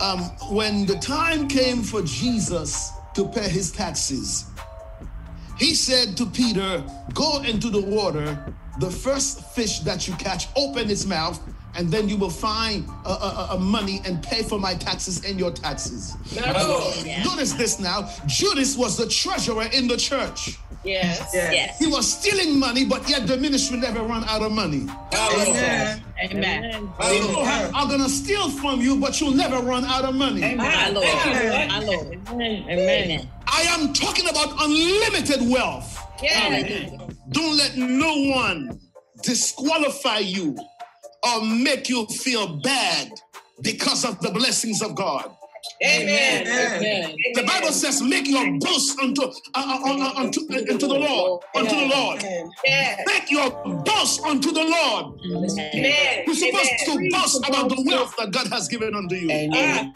Um, when the time came for Jesus to pay his taxes, he said to Peter, Go into the water, the first fish that you catch, open its mouth, and then you will find a, a, a money and pay for my taxes and your taxes. Notice this now Judas was the treasurer in the church. Yes. Yes. He was stealing money, but yet the ministry never run out of money. Amen. Amen. People have- are gonna steal from you, but you'll never run out of money. My Lord. My Amen. Amen. I am talking about unlimited wealth. Hallelujah. Don't let no one disqualify you or make you feel bad because of the blessings of God. Amen. Amen. The Bible says, "Make your boast unto uh, uh, uh, uh, unto, uh, unto the Lord, unto the Lord. Yes. Make your boast unto the Lord." Amen. You're supposed Amen. to boast about the wealth that God has given unto you. Amen.